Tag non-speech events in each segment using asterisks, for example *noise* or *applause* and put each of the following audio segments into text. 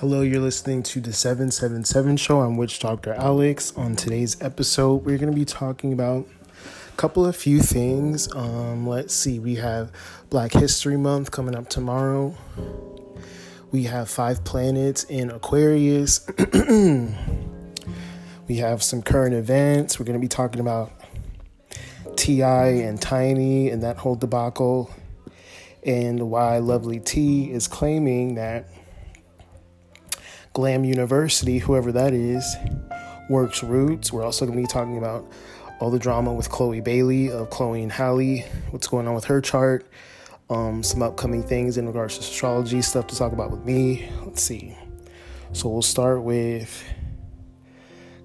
Hello, you're listening to the 777 show. I'm Witch Doctor Alex. On today's episode, we're going to be talking about a couple of few things. Um, let's see, we have Black History Month coming up tomorrow. We have five planets in Aquarius. *clears throat* we have some current events. We're going to be talking about T.I. and Tiny and that whole debacle, and why Lovely T is claiming that Glam University, whoever that is, works roots. We're also going to be talking about all the drama with Chloe Bailey of Chloe and Halle, what's going on with her chart, um, some upcoming things in regards to astrology, stuff to talk about with me. Let's see. So we'll start with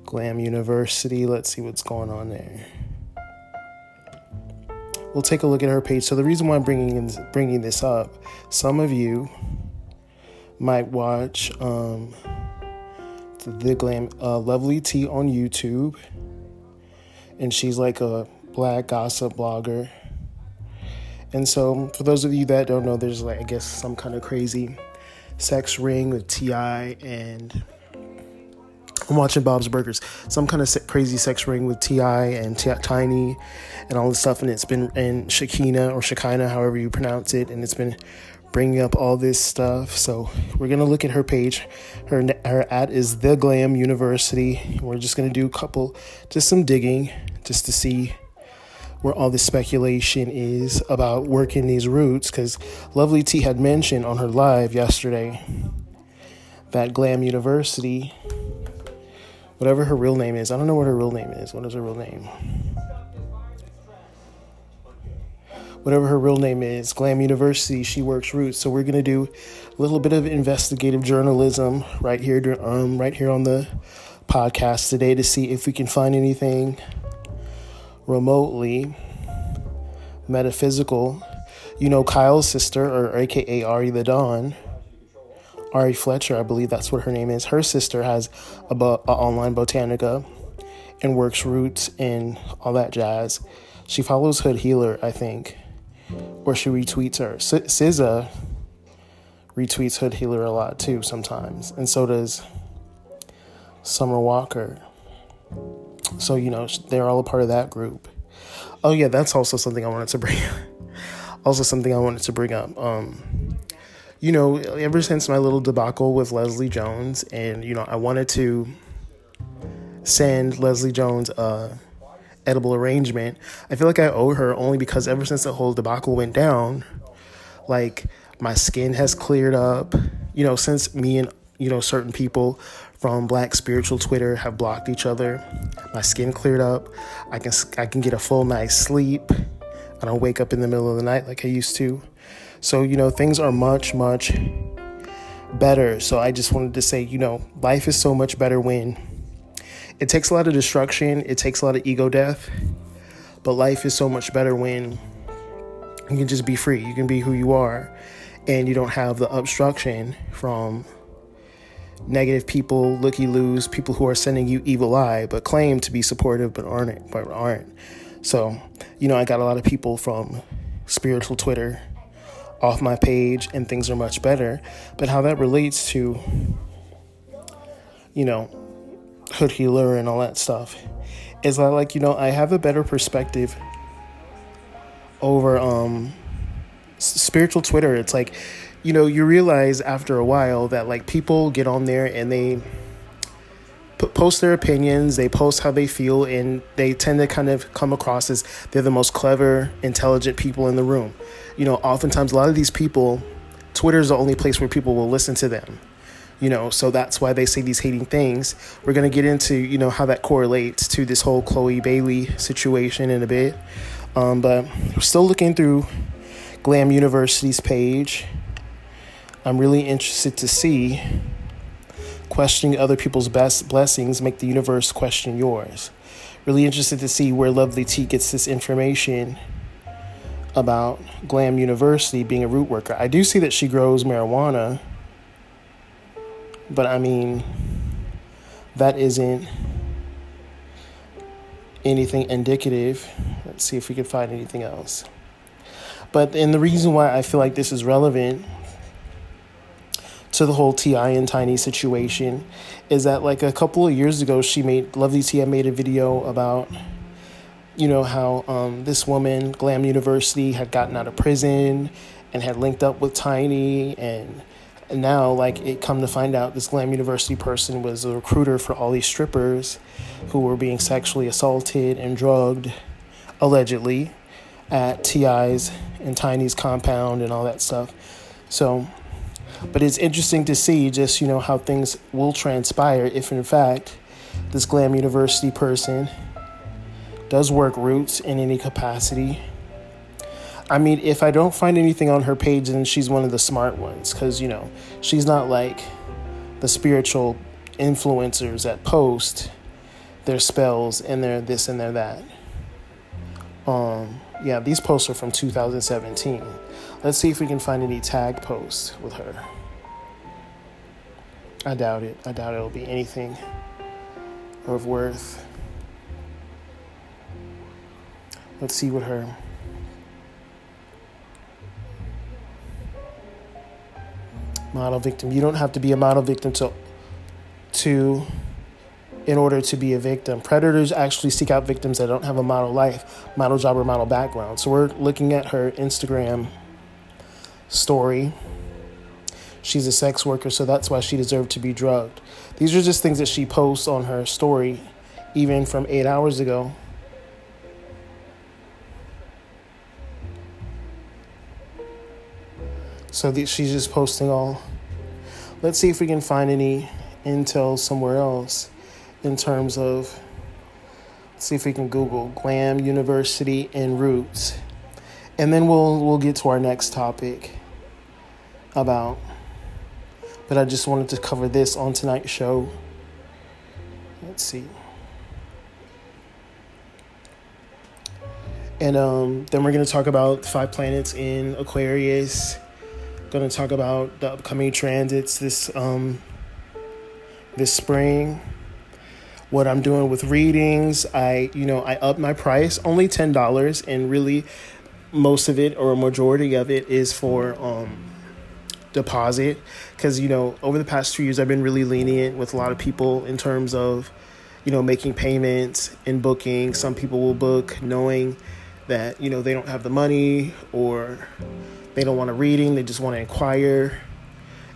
Glam University. Let's see what's going on there. We'll take a look at her page. So the reason why I'm bringing in, bringing this up, some of you might watch um, the glam uh, lovely T on YouTube, and she's like a black gossip blogger. And so, for those of you that don't know, there's like I guess some kind of crazy sex ring with T.I. and I'm watching Bob's Burgers. Some kind of crazy sex ring with T.I. and T- Tiny, and all this stuff. And it's been and Shakina or Shakina, however you pronounce it, and it's been bringing up all this stuff. So we're gonna look at her page. Her her at is the Glam University. We're just gonna do a couple, just some digging, just to see where all this speculation is about working these roots. Because Lovely T had mentioned on her live yesterday that Glam University, whatever her real name is, I don't know what her real name is. What is her real name? Whatever her real name is, Glam University. She works roots. So we're gonna do a little bit of investigative journalism right here, um, right here on the podcast today to see if we can find anything remotely metaphysical. You know, Kyle's sister, or AKA Ari the Don, Ari Fletcher, I believe that's what her name is. Her sister has a, bo- a online botanica and works roots and all that jazz. She follows Hood Healer, I think or she retweets her. SZA retweets Hood Healer a lot too sometimes, and so does Summer Walker. So you know they're all a part of that group. Oh yeah, that's also something I wanted to bring. Up. *laughs* Also something I wanted to bring up. Um, you know, ever since my little debacle with Leslie Jones, and you know, I wanted to send Leslie Jones a edible arrangement. I feel like I owe her only because ever since the whole debacle went down, like my skin has cleared up. You know, since me and you know certain people from Black spiritual Twitter have blocked each other, my skin cleared up. I can I can get a full night's sleep. I don't wake up in the middle of the night like I used to. So you know things are much much better. So I just wanted to say, you know, life is so much better when it takes a lot of destruction, it takes a lot of ego death, but life is so much better when you can just be free. You can be who you are, and you don't have the obstruction from negative people, looky loos, people who are sending you evil eye, but claim to be supportive but aren't, but aren't. So, you know, I got a lot of people from spiritual Twitter off my page, and things are much better. But how that relates to, you know, hood healer and all that stuff is that like you know I have a better perspective over um spiritual Twitter. It's like you know you realize after a while that like people get on there and they post their opinions, they post how they feel, and they tend to kind of come across as they're the most clever, intelligent people in the room. You know, oftentimes a lot of these people, Twitter is the only place where people will listen to them you know so that's why they say these hating things. We're going to get into you know how that correlates to this whole chloe bailey situation in a bit. Um, but we're still looking through glam university's page. I'm really interested to see questioning other people's best blessings make the universe question yours. Really interested to see where lovely t gets this information about glam university being a root worker. I do see that she grows marijuana but I mean, that isn't anything indicative. Let's see if we can find anything else. But and the reason why I feel like this is relevant to the whole T.I. and Tiny situation is that like a couple of years ago, she made Lovely Tia made a video about you know how um, this woman, Glam University, had gotten out of prison and had linked up with Tiny and. And now, like, it come to find out this Glam University person was a recruiter for all these strippers who were being sexually assaulted and drugged, allegedly, at TI's and Tiny's compound and all that stuff. So, but it's interesting to see just, you know, how things will transpire if, in fact, this Glam University person does work roots in any capacity. I mean, if I don't find anything on her page, then she's one of the smart ones because, you know, she's not like the spiritual influencers that post their spells and their this and their that. Um, yeah, these posts are from 2017. Let's see if we can find any tag posts with her. I doubt it. I doubt it'll be anything of worth. Let's see what her. Model victim. You don't have to be a model victim to, to in order to be a victim. Predators actually seek out victims that don't have a model life, model job, or model background. So we're looking at her Instagram story. She's a sex worker, so that's why she deserved to be drugged. These are just things that she posts on her story, even from eight hours ago. So she's just posting all. Let's see if we can find any intel somewhere else in terms of see if we can Google Glam University and Roots, and then we'll we'll get to our next topic about. But I just wanted to cover this on tonight's show. Let's see. And um, then we're going to talk about five planets in Aquarius. Going to talk about the upcoming transits this um, this spring what I'm doing with readings. I, you know, I up my price only ten dollars, and really, most of it or a majority of it is for um, deposit because you know over the past two years I've been really lenient with a lot of people in terms of you know making payments and booking. Some people will book knowing that you know they don't have the money or they don't want a reading, they just want to inquire.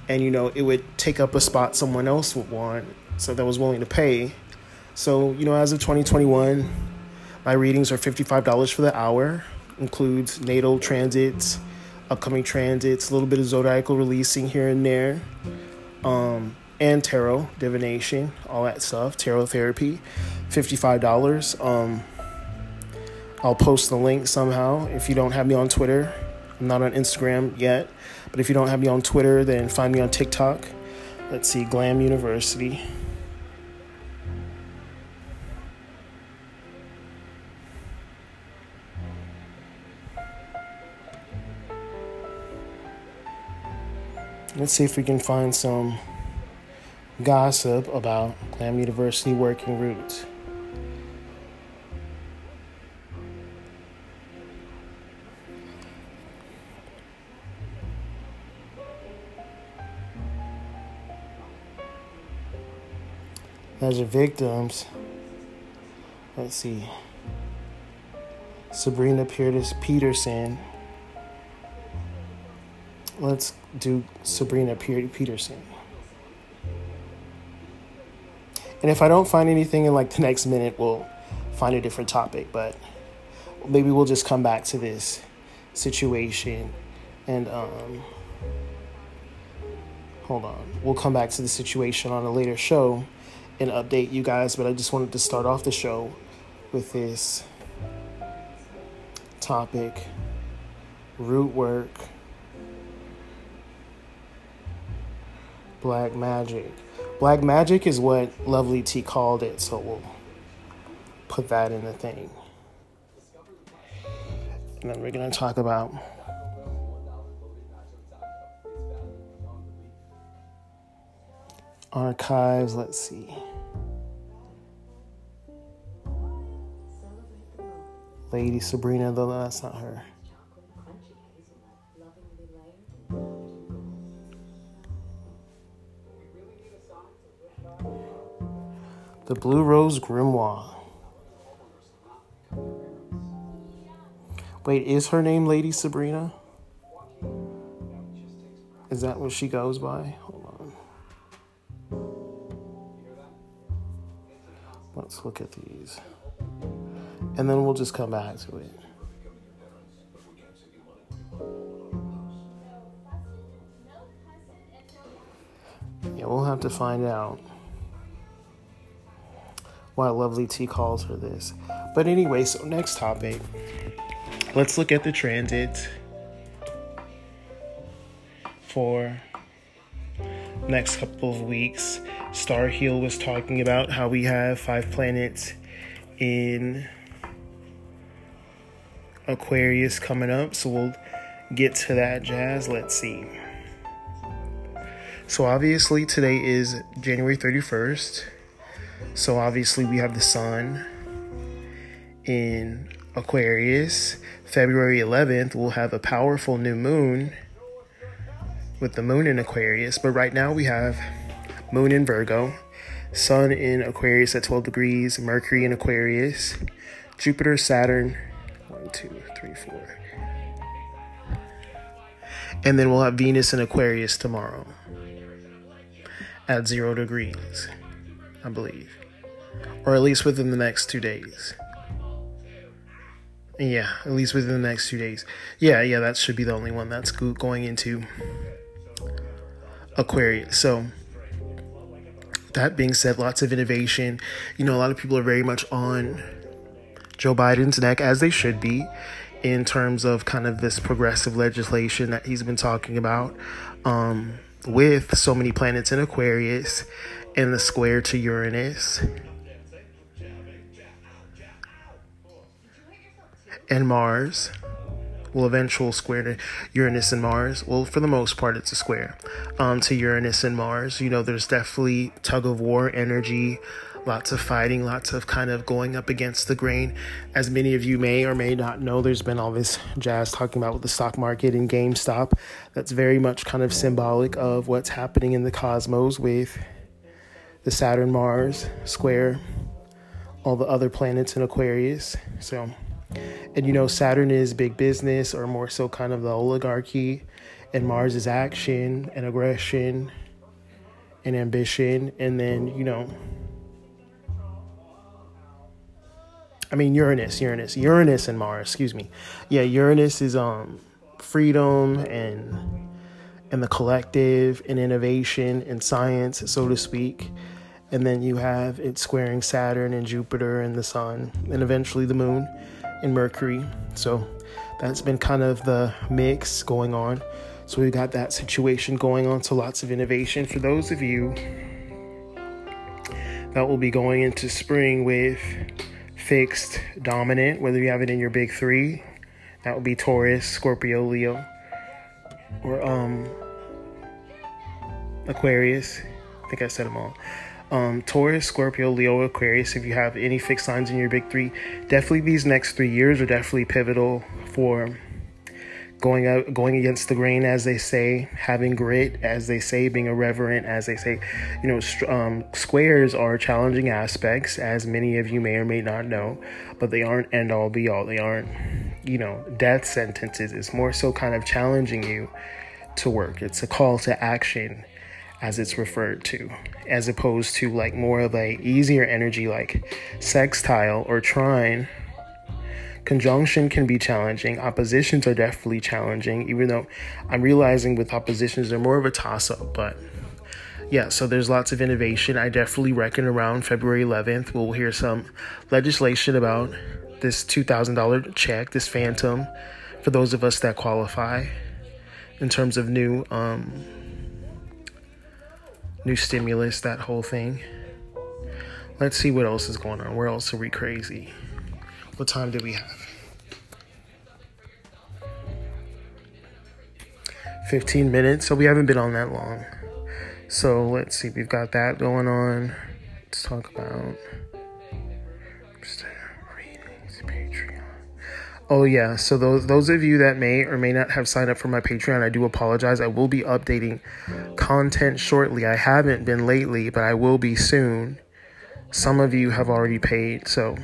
And you know, it would take up a spot someone else would want, so that was willing to pay. So, you know, as of 2021, my readings are $55 for the hour, includes natal transits, upcoming transits, a little bit of zodiacal releasing here and there, um, and tarot, divination, all that stuff, tarot therapy, $55. Um, I'll post the link somehow if you don't have me on Twitter. I'm not on Instagram yet, but if you don't have me on Twitter, then find me on TikTok. Let's see, Glam University. Let's see if we can find some gossip about Glam University working roots. As your victims, let's see. Sabrina Pierce Peterson let's do Sabrina Pierce Peterson. And if I don't find anything in like the next minute, we'll find a different topic. But maybe we'll just come back to this situation and um, hold on. We'll come back to the situation on a later show and update you guys. But I just wanted to start off the show with this topic root work Black magic. Black magic is what Lovely T called it, so we'll put that in the thing. And then we're going to talk about archives. Let's see. Lady Sabrina, though, that's not her. The Blue Rose Grimoire. Wait, is her name Lady Sabrina? Is that what she goes by? Hold Let's look at these. And then we'll just come back to it. Yeah, we'll have to find out why Lovely T calls for this. But anyway, so next topic. Let's look at the transit for next couple of weeks. Star Heel was talking about how we have five planets in Aquarius coming up, so we'll get to that jazz. Let's see. So obviously today is January 31st. So obviously we have the sun in Aquarius. February 11th, we'll have a powerful new moon with the moon in Aquarius. But right now, we have moon in Virgo, sun in Aquarius at 12 degrees, Mercury in Aquarius, Jupiter, Saturn, one, two, three, four. And then we'll have Venus in Aquarius tomorrow at zero degrees, I believe. Or at least within the next two days. Yeah, at least within the next two days. Yeah, yeah, that should be the only one that's going into Aquarius. So, that being said, lots of innovation. You know, a lot of people are very much on Joe Biden's neck, as they should be, in terms of kind of this progressive legislation that he's been talking about. Um, with so many planets in Aquarius and the square to Uranus and Mars will eventually square to Uranus and Mars. Well, for the most part, it's a square um, to Uranus and Mars. You know, there's definitely tug of war energy, lots of fighting, lots of kind of going up against the grain. As many of you may or may not know, there's been all this jazz talking about with the stock market and GameStop. That's very much kind of symbolic of what's happening in the cosmos with the Saturn Mars square, all the other planets in Aquarius. So, and you know, Saturn is big business, or more so kind of the oligarchy, and Mars is action and aggression and ambition. And then, you know, I mean Uranus, Uranus, Uranus and Mars, excuse me. Yeah, Uranus is um freedom and and the collective and innovation and science, so to speak. And then you have it squaring Saturn and Jupiter and the sun and eventually the moon Mercury. So that's been kind of the mix going on. So we've got that situation going on. So lots of innovation for those of you that will be going into spring with fixed dominant, whether you have it in your big three, that would be Taurus, Scorpio, Leo, or um Aquarius. I think I said them all um, Taurus, Scorpio, Leo, Aquarius. If you have any fixed signs in your big three, definitely these next three years are definitely pivotal for going out, going against the grain, as they say, having grit, as they say, being irreverent, as they say. You know, um, squares are challenging aspects, as many of you may or may not know, but they aren't end all be all. They aren't, you know, death sentences. It's more so kind of challenging you to work. It's a call to action as it's referred to, as opposed to like more of a easier energy like sextile or trine. Conjunction can be challenging. Oppositions are definitely challenging, even though I'm realizing with oppositions they're more of a toss up. But yeah, so there's lots of innovation. I definitely reckon around February 11th we'll hear some legislation about this $2,000 check, this phantom, for those of us that qualify in terms of new um, new stimulus, that whole thing. Let's see what else is going on. Where else are we crazy? What time do we have? 15 minutes, so we haven't been on that long. So let's see, we've got that going on. Let's talk about. Oh yeah, so those those of you that may or may not have signed up for my Patreon, I do apologize. I will be updating content shortly. I haven't been lately, but I will be soon. some of you have already paid, so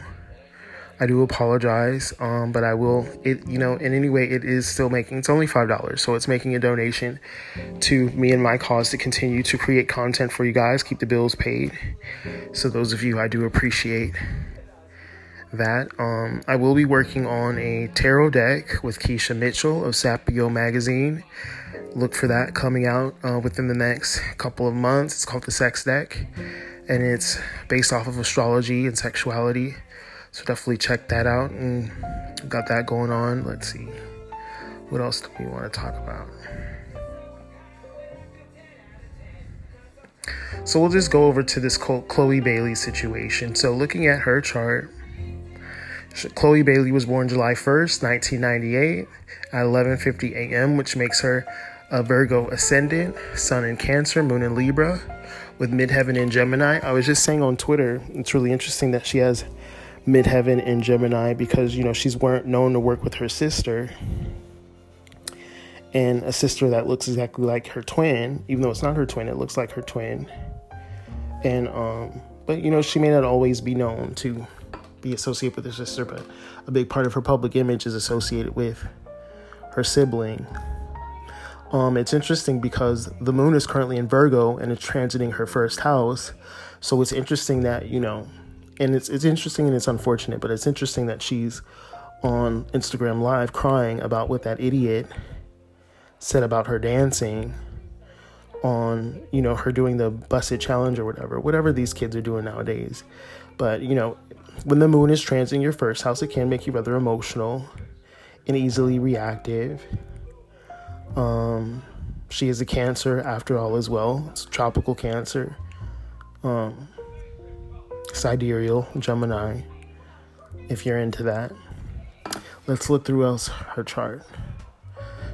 I do apologize, um, but I will. It you know in any way it is still making. It's only five dollars, so it's making a donation to me and my cause to continue to create content for you guys, keep the bills paid. So those of you, I do appreciate that. Um, I will be working on a tarot deck with Keisha Mitchell of Sapio Magazine. Look for that coming out uh, within the next couple of months. It's called the Sex Deck, and it's based off of astrology and sexuality. So definitely check that out and got that going on. Let's see. What else do we want to talk about? So we'll just go over to this Chloe Bailey situation. So looking at her chart, Chloe Bailey was born July 1st, 1998 at 11:50 a.m., which makes her a Virgo ascendant, Sun in Cancer, Moon in Libra, with midheaven in Gemini. I was just saying on Twitter, it's really interesting that she has midheaven in Gemini because you know she's weren't known to work with her sister and a sister that looks exactly like her twin, even though it's not her twin, it looks like her twin. And um, but you know she may not always be known to be associated with her sister, but a big part of her public image is associated with her sibling. Um, it's interesting because the moon is currently in Virgo and it's transiting her first house. So it's interesting that, you know, and it's it's interesting and it's unfortunate, but it's interesting that she's on Instagram live crying about what that idiot said about her dancing on, you know, her doing the Buss It challenge or whatever, whatever these kids are doing nowadays. But, you know, when the moon is transiting your first house, it can make you rather emotional and easily reactive. Um, she is a cancer after all as well. It's tropical cancer. Um, sidereal Gemini, if you're into that. Let's look through else her chart.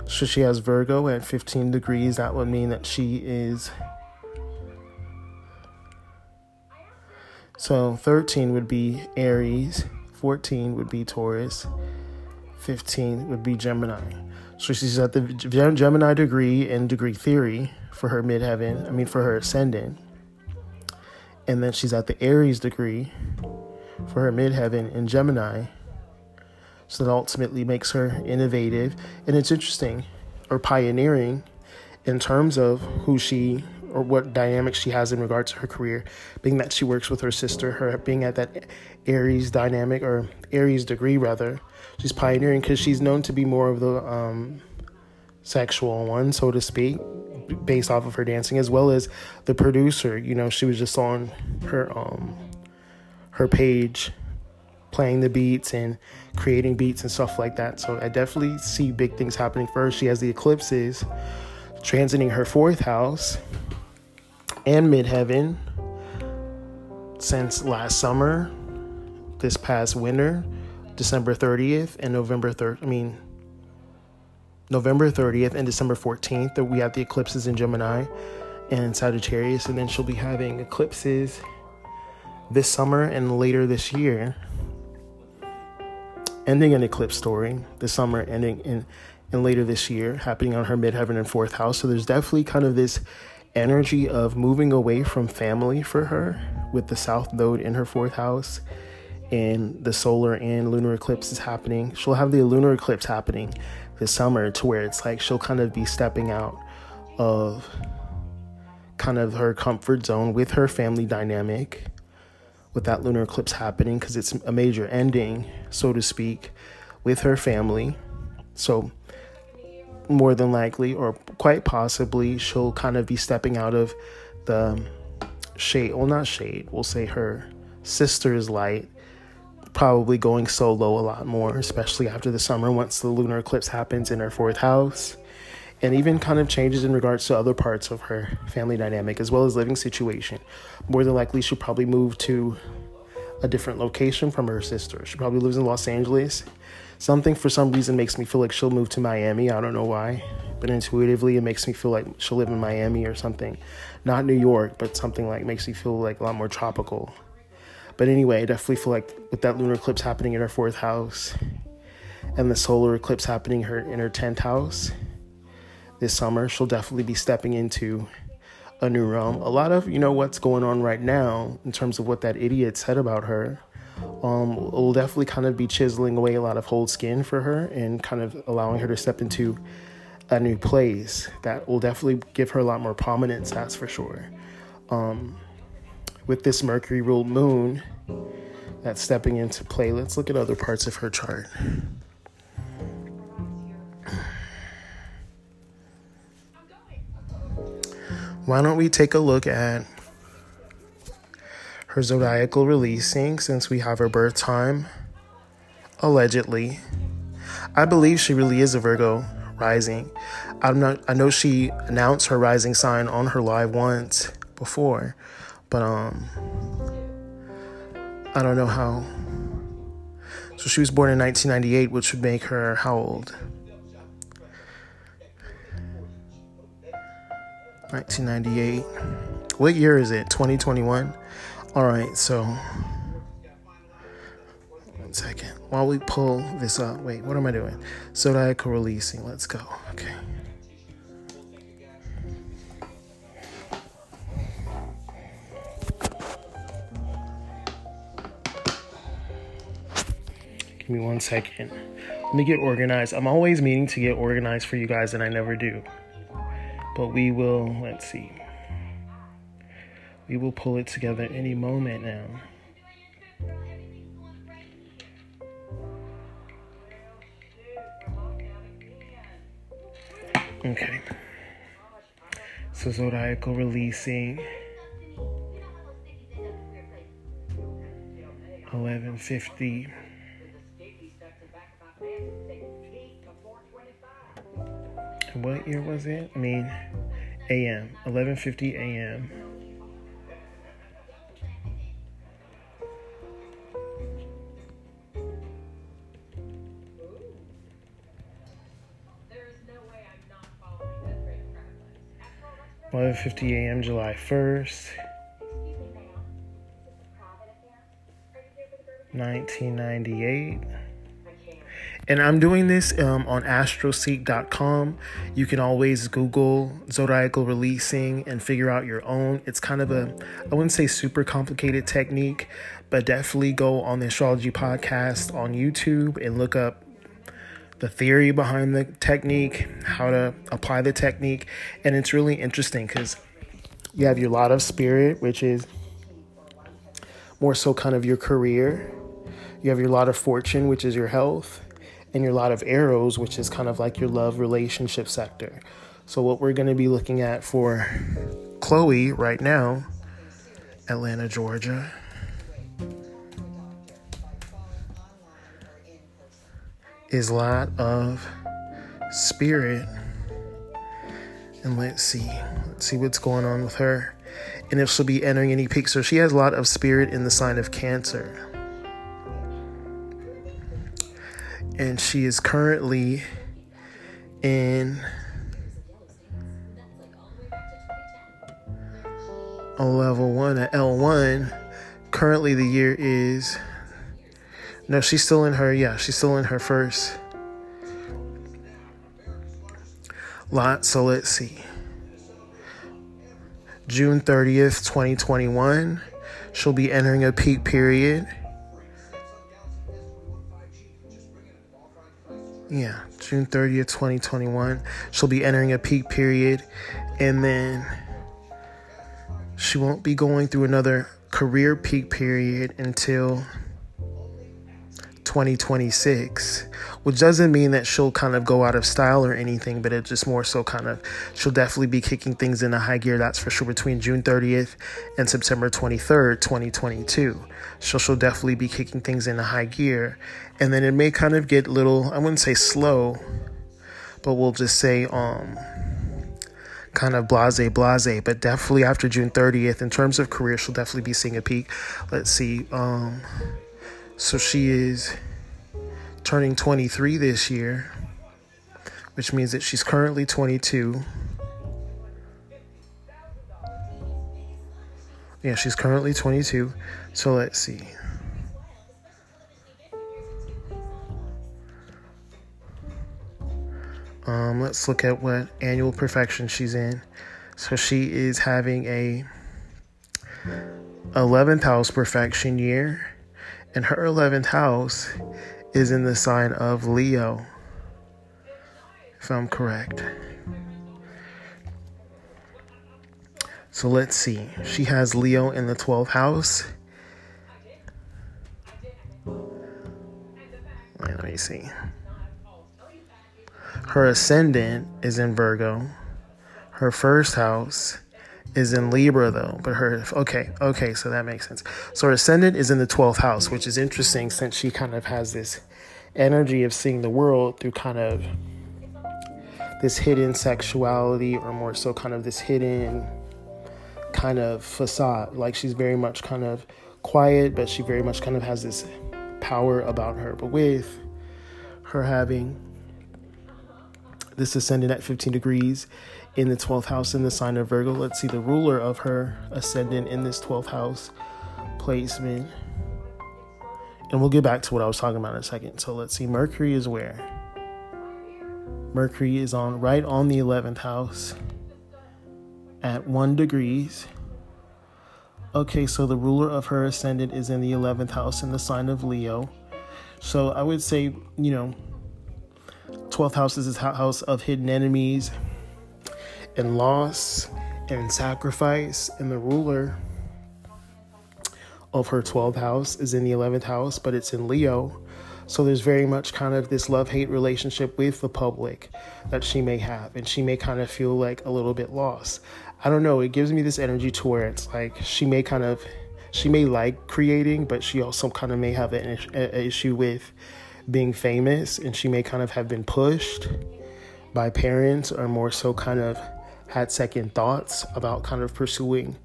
So she has Virgo at 15 degrees. That would mean that she is. So 13 would be Aries, 14 would be Taurus, 15 would be Gemini. So she's at the Gemini degree in degree theory for her midheaven, I mean, for her ascendant and then she's at the Aries degree for her midheaven in Gemini. So that ultimately makes her innovative. And it's interesting or pioneering in terms of who she or what dynamics she has in regards to her career, being that she works with her sister, her being at that Aries dynamic or Aries degree rather. She's pioneering because she's known to be more of the um, sexual one, so to speak, based off of her dancing, as well as the producer. You know, she was just on her um her page playing the beats and creating beats and stuff like that. So I definitely see big things happening for her. She has the eclipses transiting her fourth house and midheaven since last summer, this past winter, December 30th and November 3rd. I mean, November 30th and December 14th that we have the eclipses in Gemini and Sagittarius, and then she'll be having eclipses this summer and later this year. Ending an eclipse story this summer, ending in and later this year, happening on her midheaven and fourth house. So there's definitely kind of this energy of moving away from family for her with the South Node in her fourth house and the solar and lunar eclipse is happening. She'll have the lunar eclipse happening this summer to where it's like she'll kind of be stepping out of kind of her comfort zone with her family dynamic with that lunar eclipse happening because it's a major ending, so to speak, with her family. So, more than likely, or quite possibly, she'll kind of be stepping out of the um, shade, well, not shade, we'll say her sister's light probably going solo a lot more, especially after the summer once the lunar eclipse happens in her fourth house. And even kind of changes in regards to other parts of her family dynamic as well as living situation. More than likely, she'll probably move to a different location from her sister. She probably lives in Los Angeles. Something for some reason makes me feel like she'll move to Miami. I don't know why, but intuitively it makes me feel like she'll live in Miami or something. Not New York, but something like makes me feel like a lot more tropical. But anyway, I definitely feel like with that lunar eclipse happening in her fourth house and the solar eclipse happening her in her 10th house this summer, she'll definitely be stepping into a new realm. A lot of, you know, what's going on right now in terms of what that idiot said about her um, will definitely kind of be chiseling away a lot of old skin for her and kind of allowing her to step into a new place that will definitely give her a lot more prominence, that's for sure. Um, with this Mercury ruled moon that's stepping into play, let's look at other parts of her chart. Why don't we take a look at her zodiacal releasing since we have her birth time? Allegedly. I believe she really is a Virgo rising. I'm not I know she announced her rising sign on her live once before, but um I don't know how. So she was born in 1998, which would make her how old? 1998. What year is it? 2021? All right, so one second. While we pull this up, wait, what am I doing? Zodiacal releasing. Let's go. Okay. Give me one second. Let me get organized. I'm always meaning to get organized for you guys, and I never do. But we will, let's see. We will pull it together any moment now. Okay. So Zodiacal releasing. 1150. what year was it? I mean, a.m. 11:50 a.m. Eleven fifty a.m. July first, nineteen ninety eight and I'm doing this um, on astroseek.com. You can always Google zodiacal releasing and figure out your own. It's kind of a, I wouldn't say super complicated technique, but definitely go on the astrology podcast on YouTube and look up the theory behind the technique, how to apply the technique. And it's really interesting because you have your lot of spirit, which is more so kind of your career. You have your lot of fortune, which is your health and your lot of Eros, which is kind of like your love relationship sector. So, what we're going to be looking at for Chloe right now, Atlanta, Georgia. Is lot of spirit. And let's see. Let's see what's going on with her. And if she'll be entering any peaks. So she has a lot of spirit in the sign of Cancer. and she is currently in a level one at L1. Currently, the year is no, she's still in her, yeah, she's still in her first lot. So let's see. June 30th, 2021, she'll be entering a peak period. yeah, June 30th, 2021. She'll be entering a peak period and then she won't be going through another career peak period until 2026, which doesn't mean that she'll kind of go out of style or anything, but it's just more so kind of she'll definitely be kicking things into high gear, that's for sure, between June 30th and September 23rd, 2022. So she'll definitely be kicking things into high gear. And then it may kind of get little, I wouldn't say slow, but we'll just say, um, kind of blase blase but definitely after june 30th in terms of career she'll definitely be seeing a peak let's see um so she is turning 23 this year, which means that she's currently 22. Yeah, she's currently 22. So let's see. Um, let's look at what annual perfection she's in. So she is having a 11th house perfection year, and her 11th house is in the sign of Leo, if I'm correct. So let's see. She has Leo in the 12th house. Let me see. Her ascendant is in Virgo. Her first house is in Libra though, but her okay, okay, so that makes sense. So her ascendant is in the 12th house, which is interesting since she kind of has this energy of seeing the world through kind of this hidden sexuality or more so kind of this hidden kind of facade. Like she's very much kind of quiet, but she very much kind of has this power about her. But with her having this ascendant at 15 degrees in the 12th house in the sign of Virgo. Let's see the ruler of her ascendant in this 12th house placement. And we'll get back to what I was talking about in a second. So let's see. Mercury is where? Mercury is on right on the 11th house at 1 degrees. Okay, so the ruler of her ascendant is in the 11th house in the sign of Leo. So I would say, you know, 12th house is his house of hidden enemies and loss and sacrifice. And the ruler of her 12th house is in the 11th house, but it's in Leo. So there's very much kind of this love hate relationship with the public that she may have. And she may kind of feel like a little bit lost. I don't know. It gives me this energy to where it's like she may kind of, she may like creating, but she also kind of may have an, an issue with being famous, and she may kind of have been pushed by parents, or more so kind of had second thoughts about kind of pursuing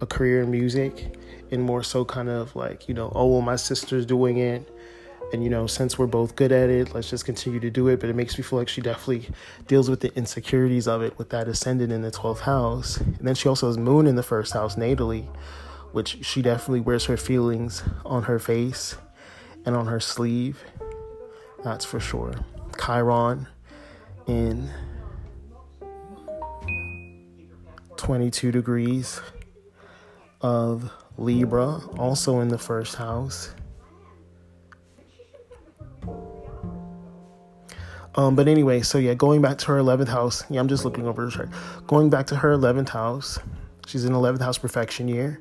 a career in music, and more so kind of like, you know, oh, well, my sister's doing it. And, you know, since we're both good at it, let's just continue to do it. But it makes me feel like she definitely deals with the insecurities of it with that ascendant in the 12th house. And then she also has Moon in the first house natally, which she definitely wears her feelings on her face and on her sleeve. That's for sure. Chiron in 22 degrees of Libra, also in the first house. Um, but anyway, so yeah, going back to her 11th house. Yeah, I'm just looking over the chart. Going back to her 11th house. She's in 11th house perfection year.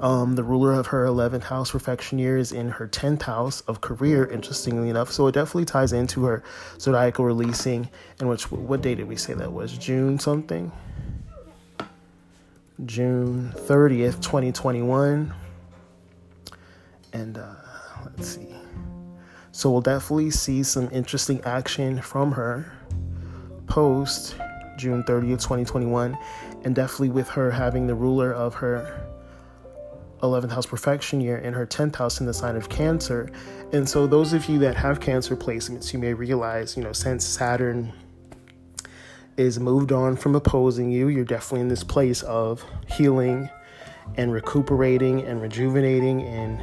Um, the ruler of her 11th house perfection year is in her 10th house of career, interestingly enough. So it definitely ties into her zodiacal releasing. And which, what day did we say that was? June something? June 30th, 2021. And uh, let's see. So we'll definitely see some interesting action from her post June 30th, 2021. And definitely with her having the ruler of her 11th house perfection year and her 10th house in the sign of Cancer. And so, those of you that have Cancer placements, you may realize, you know, since Saturn is moved on from opposing you, you're definitely in this place of healing and recuperating and rejuvenating and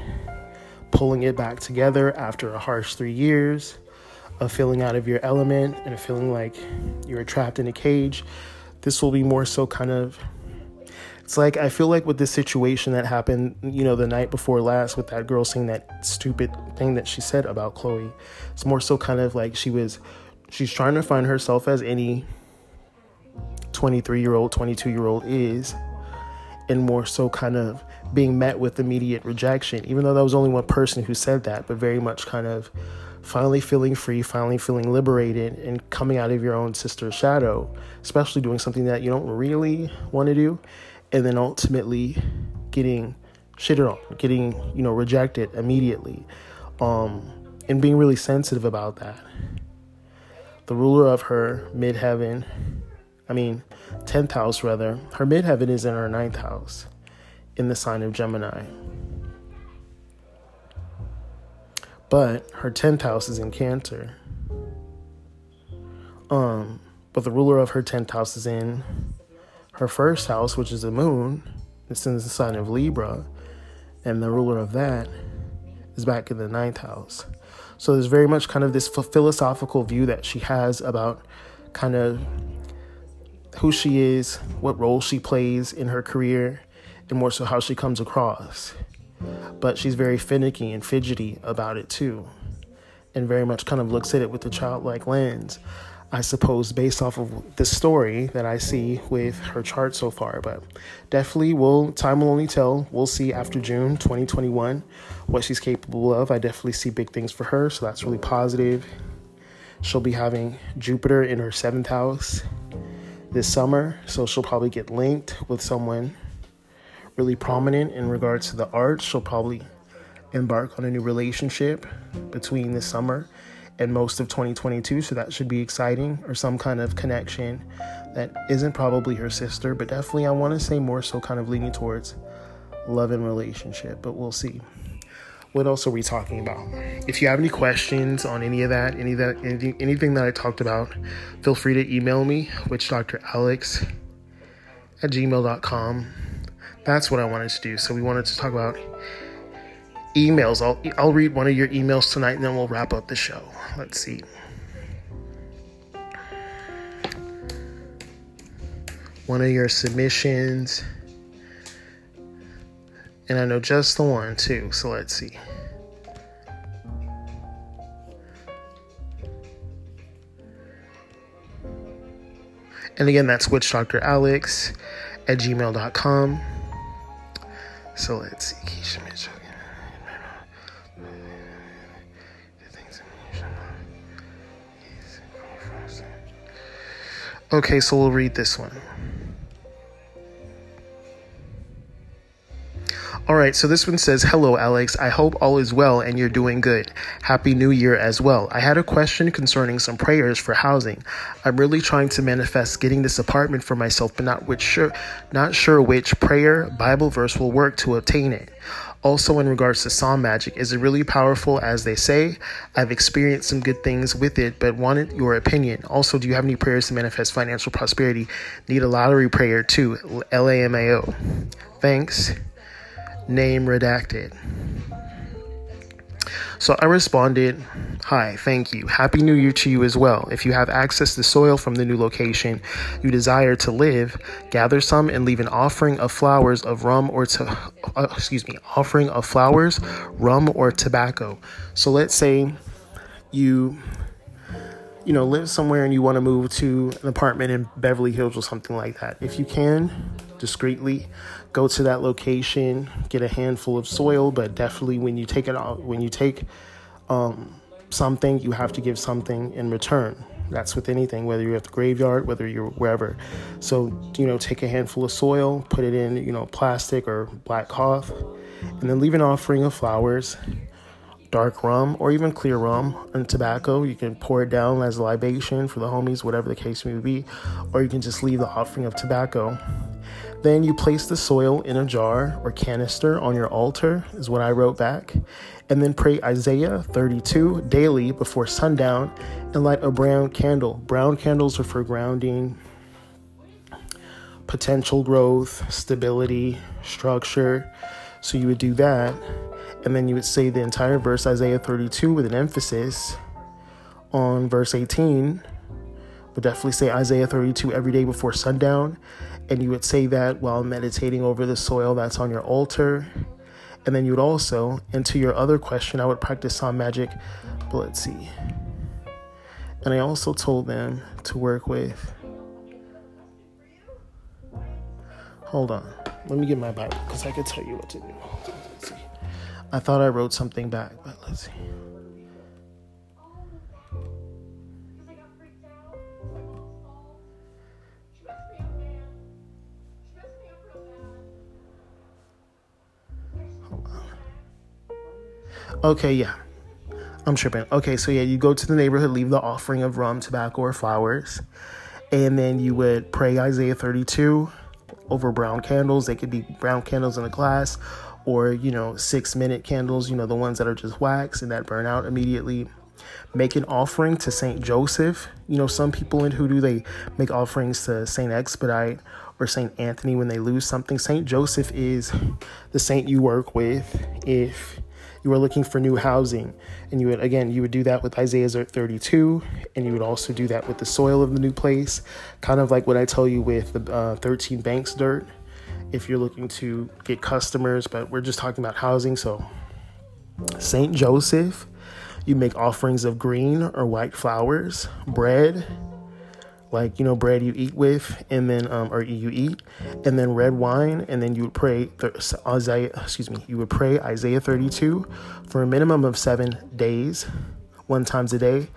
pulling it back together after a harsh three years of feeling out of your element and feeling like you're trapped in a cage. This will be more so kind of it's like I feel like with this situation that happened, you know, the night before last with that girl saying that stupid thing that she said about Chloe. It's more so kind of like she was she's trying to find herself as any 23 year old, 22 year old is, and more so kind of being met with immediate rejection, even though that was only one person who said that, but very much kind of finally feeling free, finally feeling liberated, and coming out of your own sister's shadow, especially doing something that you don't really want to do and then ultimately getting shitted on, getting, you know, rejected immediately, um, and being really sensitive about that. The ruler of her midheaven, I mean, 10th house rather, her midheaven is in her ninth house in the sign of Gemini. But her 10th house is in Cancer. Um, but the ruler of her 10th house is in her first house, which is the moon, This is the sign of Libra, and the ruler of that is back in the ninth house. So there's very much kind of this philosophical view that she has about kind of who she is, what role she plays in her career, and more so how she comes across. But she's very finicky and fidgety about it too, and very much kind of looks at it with a childlike lens. I suppose, based off of the story that I see with her chart so far. But definitely, will time will only tell. We'll see after June 2021 what she's capable of. I definitely see big things for her, so that's really positive. She'll be having Jupiter in her seventh house this summer, so she'll probably get linked with someone really prominent in regards to the arts. She'll probably embark on a new relationship between this summer and most of 2022, so that should be exciting, or some kind of connection that isn't probably her sister, but definitely I want to say more so kind of leaning towards love and relationship, but we'll see. What else are we talking about? If you have any questions on any of that, any of that, anything, anything that I talked about, feel free to email me, witchdoctoralex at gmail.com. That's what I wanted to do. So we wanted to talk about emails. I'll I'll read one of your emails tonight, and then we'll wrap up the show. Let's see. One of your submissions. And I know just the one too, so let's see. And again, that's witchdoctoralex at gmail.com. So let's see. Keisha Mitchell. Okay, so we'll read this one. All right, so this one says, Hello, Alex. I hope all is well and you're doing good. Happy New Year as well. I had a question concerning some prayers for housing. I'm really trying to manifest getting this apartment for myself, but not which sure, not sure which prayer Bible verse will work to obtain it. Also, in regards to psalm magic, is it really powerful as they say? I've experienced some good things with it, but wanted your opinion. Also, do you have any prayers to manifest financial prosperity? Need a lottery prayer too. LAMAO. Thanks name redacted. So I responded, Hi, thank you. Happy New Year to you as well. If you have access to soil from the new location you desire to live, gather some and leave an offering of flowers of rum or to, uh, excuse me, offering of flowers, rum or tobacco. So let's say you you know, live somewhere and you want to move to an apartment in Beverly Hills or something like that. If you can, discreetly go to that location, get a handful of soil, but definitely when you take it out, when you take um, something, you have to give something in return. That's with anything, whether you're at the graveyard, whether you're wherever. So, you know, take a handful of soil, put it in, you know, plastic or black cloth, and then leave an offering of flowers dark rum or even clear rum and tobacco. You can pour it down as libation for the homies, whatever the case may be, or you can just leave the offering of tobacco. Then you place the soil in a jar or canister on your altar, is what I wrote back. And then pray Isaiah 32 daily before sundown and light a brown candle. Brown candles are for grounding, potential growth, stability, structure. So you would do that and then you would say the entire verse, Isaiah 32, with an emphasis on verse 18. But definitely say Isaiah 32 every day before sundown. And you would say that while meditating over the soil that's on your altar. And then you would also, and to your other question, I would practice psalm magic. But let's see. And I also told them to work with. Hold on. Let me get my Bible because I could tell you what to do. I thought I wrote something back, but let's see. Okay, yeah. I'm tripping. Okay, so yeah, you go to the neighborhood, leave the offering of rum, tobacco, or flowers, and then you would pray Isaiah 32 over brown candles. They could be brown candles in a glass or you know six minute candles you know the ones that are just wax and that burn out immediately make an offering to saint joseph you know some people in hoodoo they make offerings to saint expedite or saint anthony when they lose something saint joseph is the saint you work with if you are looking for new housing. And you would, again, you would do that with Isaiah 32, and you would also do that with the soil of the new place, kind of like what I tell you with the uh, 13 banks dirt. If you're looking to get customers, but we're just talking about housing. So, St. Joseph, you make offerings of green or white flowers, bread, like you know bread you eat with and then um, or you eat and then red wine and then you would pray isaiah excuse me you would pray isaiah 32 for a minimum of seven days one times a day.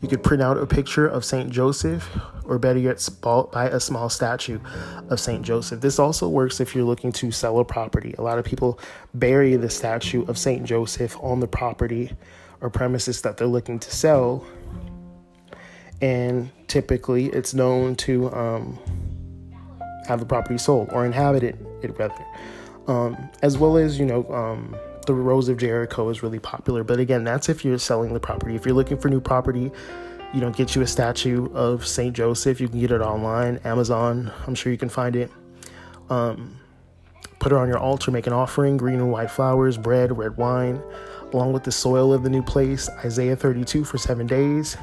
You could print out a picture of saint joseph or better yet buy a small statue of saint joseph. This also works if you're looking to sell a property. A lot of people bury the statue of saint joseph on the property or premises that they're looking to sell and typically it's known to um, have the property sold or inhabited it rather. Um, as well as you know um, the rose of jericho is really popular. But again that's if you're selling the property. If you're looking for new property you know get you a statue of saint joseph. You can get it online amazon. I'm sure you can find it. Um, put it on your altar make an offering green and white flowers bread red wine along with the soil of the new place isaiah 32 for seven days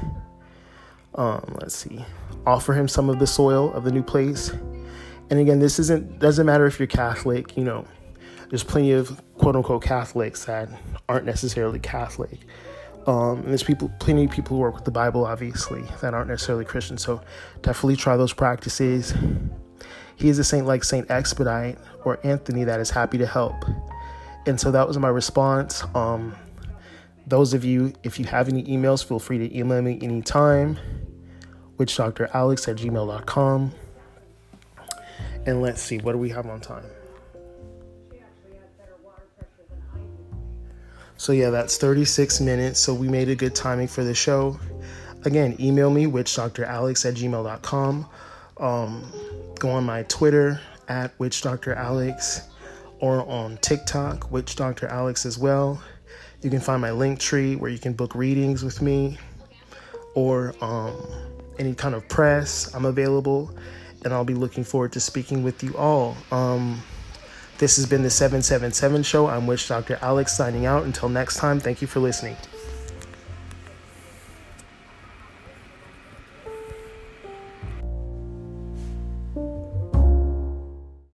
um, let's see, offer him some of the soil of the new place. And again, this isn't doesn't matter if you're Catholic. You know, there's plenty of quote unquote Catholics that aren't necessarily Catholic. Um, and there's people, plenty of people who work with the Bible, obviously, that aren't necessarily Christian. So definitely try those practices. He is a saint like Saint Expedite or Anthony that is happy to help. And so that was my response. Um, those of you, if you have any emails, feel free to email me anytime witchdoctoralex at gmail.com. And let's see, what do we have on time? So, yeah, that's 36 minutes. So, we made a good timing for the show. Again, email me, witchdoctoralex at gmail.com. Um, go on my Twitter at witchdoctoralex or on TikTok, witchdoctoralex as well. You can find my link tree where you can book readings with me or um, any kind of press, I'm available and I'll be looking forward to speaking with you all. Um, this has been the 777 show. I'm Witch Dr. Alex signing out. Until next time, thank you for listening.